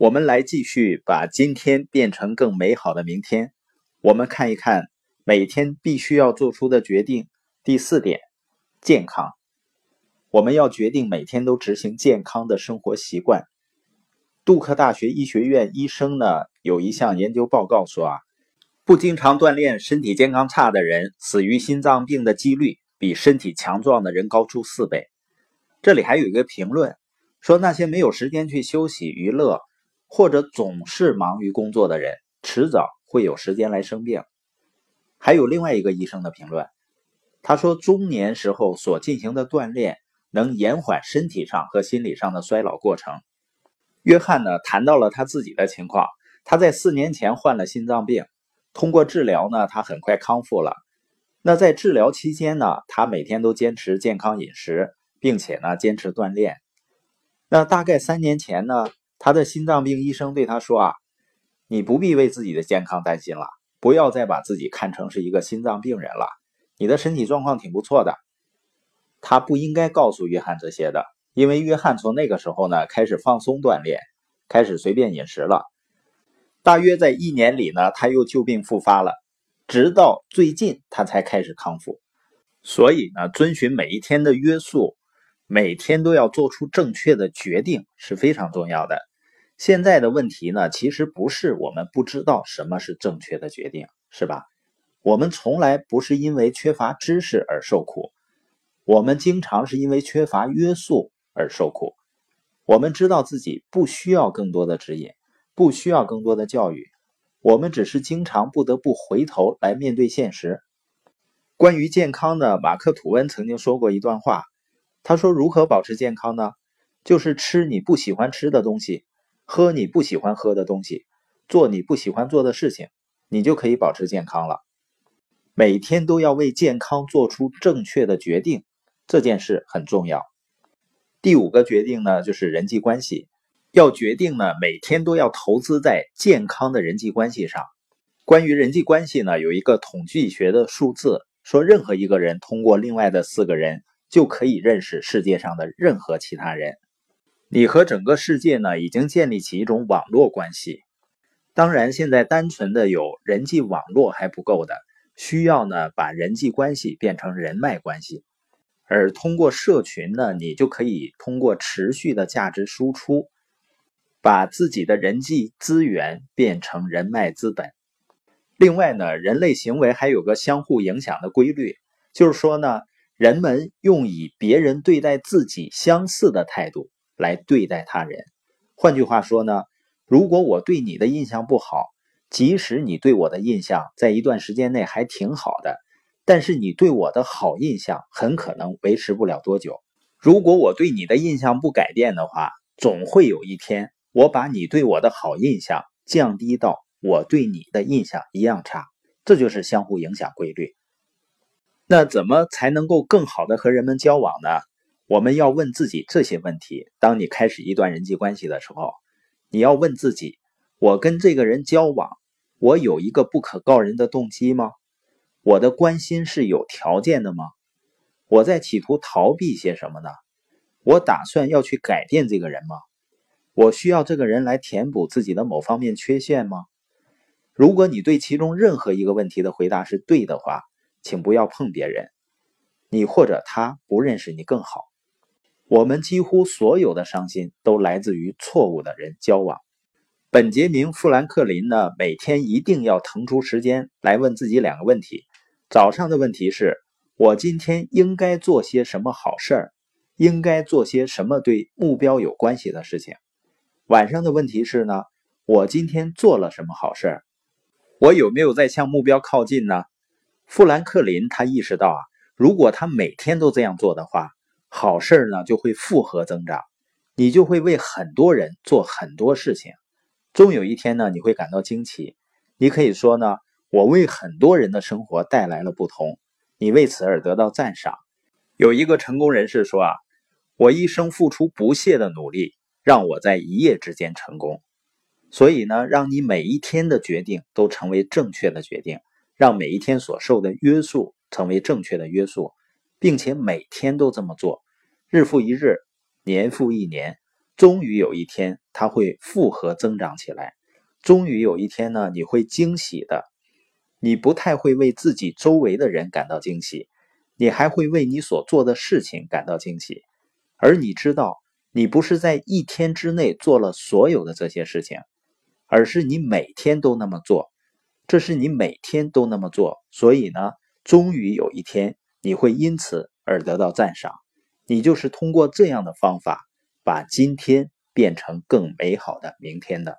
我们来继续把今天变成更美好的明天。我们看一看每天必须要做出的决定。第四点，健康。我们要决定每天都执行健康的生活习惯。杜克大学医学院医生呢有一项研究报告说啊，不经常锻炼、身体健康差的人，死于心脏病的几率比身体强壮的人高出四倍。这里还有一个评论说，那些没有时间去休息、娱乐。或者总是忙于工作的人，迟早会有时间来生病。还有另外一个医生的评论，他说，中年时候所进行的锻炼能延缓身体上和心理上的衰老过程。约翰呢谈到了他自己的情况，他在四年前患了心脏病，通过治疗呢，他很快康复了。那在治疗期间呢，他每天都坚持健康饮食，并且呢坚持锻炼。那大概三年前呢。他的心脏病医生对他说：“啊，你不必为自己的健康担心了，不要再把自己看成是一个心脏病人了。你的身体状况挺不错的。”他不应该告诉约翰这些的，因为约翰从那个时候呢开始放松锻炼，开始随便饮食了。大约在一年里呢，他又旧病复发了，直到最近他才开始康复。所以呢，遵循每一天的约束，每天都要做出正确的决定是非常重要的。现在的问题呢，其实不是我们不知道什么是正确的决定，是吧？我们从来不是因为缺乏知识而受苦，我们经常是因为缺乏约束而受苦。我们知道自己不需要更多的指引，不需要更多的教育，我们只是经常不得不回头来面对现实。关于健康的，马克吐温曾经说过一段话，他说：“如何保持健康呢？就是吃你不喜欢吃的东西。”喝你不喜欢喝的东西，做你不喜欢做的事情，你就可以保持健康了。每天都要为健康做出正确的决定，这件事很重要。第五个决定呢，就是人际关系，要决定呢，每天都要投资在健康的人际关系上。关于人际关系呢，有一个统计学的数字，说任何一个人通过另外的四个人就可以认识世界上的任何其他人。你和整个世界呢，已经建立起一种网络关系。当然，现在单纯的有人际网络还不够的，需要呢把人际关系变成人脉关系。而通过社群呢，你就可以通过持续的价值输出，把自己的人际资源变成人脉资本。另外呢，人类行为还有个相互影响的规律，就是说呢，人们用以别人对待自己相似的态度。来对待他人。换句话说呢，如果我对你的印象不好，即使你对我的印象在一段时间内还挺好的，但是你对我的好印象很可能维持不了多久。如果我对你的印象不改变的话，总会有一天我把你对我的好印象降低到我对你的印象一样差。这就是相互影响规律。那怎么才能够更好的和人们交往呢？我们要问自己这些问题：当你开始一段人际关系的时候，你要问自己，我跟这个人交往，我有一个不可告人的动机吗？我的关心是有条件的吗？我在企图逃避些什么呢？我打算要去改变这个人吗？我需要这个人来填补自己的某方面缺陷吗？如果你对其中任何一个问题的回答是对的话，请不要碰别人，你或者他不认识你更好。我们几乎所有的伤心都来自于错误的人交往。本杰明·富兰克林呢，每天一定要腾出时间来问自己两个问题：早上的问题是我今天应该做些什么好事儿，应该做些什么对目标有关系的事情；晚上的问题是呢，我今天做了什么好事儿，我有没有在向目标靠近呢？富兰克林他意识到啊，如果他每天都这样做的话。好事呢就会复合增长，你就会为很多人做很多事情，终有一天呢你会感到惊奇。你可以说呢，我为很多人的生活带来了不同，你为此而得到赞赏。有一个成功人士说啊，我一生付出不懈的努力，让我在一夜之间成功。所以呢，让你每一天的决定都成为正确的决定，让每一天所受的约束成为正确的约束。并且每天都这么做，日复一日，年复一年，终于有一天，它会复合增长起来。终于有一天呢，你会惊喜的。你不太会为自己周围的人感到惊喜，你还会为你所做的事情感到惊喜。而你知道，你不是在一天之内做了所有的这些事情，而是你每天都那么做。这是你每天都那么做，所以呢，终于有一天你会因此而得到赞赏。你就是通过这样的方法，把今天变成更美好的明天的。